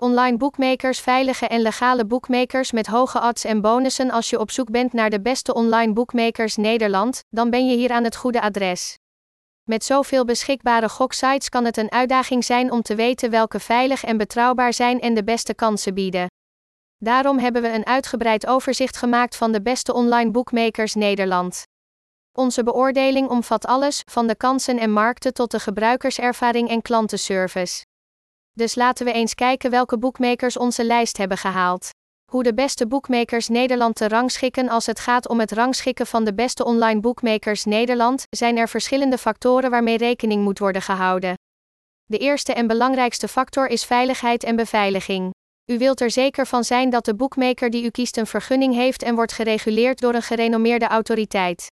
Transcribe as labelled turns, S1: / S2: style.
S1: Online boekmakers, veilige en legale boekmakers met hoge odds en bonussen. Als je op zoek bent naar de beste online boekmakers Nederland, dan ben je hier aan het goede adres. Met zoveel beschikbare goksites kan het een uitdaging zijn om te weten welke veilig en betrouwbaar zijn en de beste kansen bieden. Daarom hebben we een uitgebreid overzicht gemaakt van de beste online boekmakers Nederland. Onze beoordeling omvat alles, van de kansen en markten tot de gebruikerservaring en klantenservice. Dus laten we eens kijken welke boekmakers onze lijst hebben gehaald. Hoe de beste boekmakers Nederland te rangschikken als het gaat om het rangschikken van de beste online boekmakers Nederland, zijn er verschillende factoren waarmee rekening moet worden gehouden. De eerste en belangrijkste factor is veiligheid en beveiliging. U wilt er zeker van zijn dat de boekmaker die u kiest een vergunning heeft en wordt gereguleerd door een gerenommeerde autoriteit.